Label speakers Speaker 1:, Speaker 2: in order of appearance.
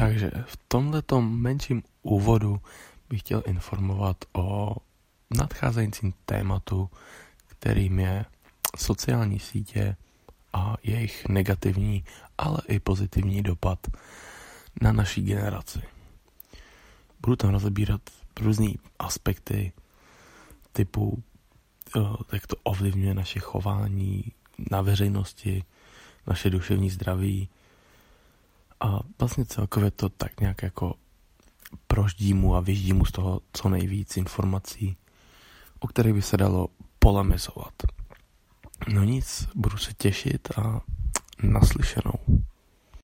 Speaker 1: Takže v tomto menším úvodu bych chtěl informovat o nadcházejícím tématu, kterým je sociální sítě a jejich negativní, ale i pozitivní dopad na naší generaci. Budu tam rozebírat různé aspekty typu, eh, jak to ovlivňuje naše chování na veřejnosti, naše duševní zdraví a vlastně celkově to tak nějak jako proždí mu a vyždí mu z toho co nejvíc informací, o kterých by se dalo polemizovat. No nic, budu se těšit a naslyšenou.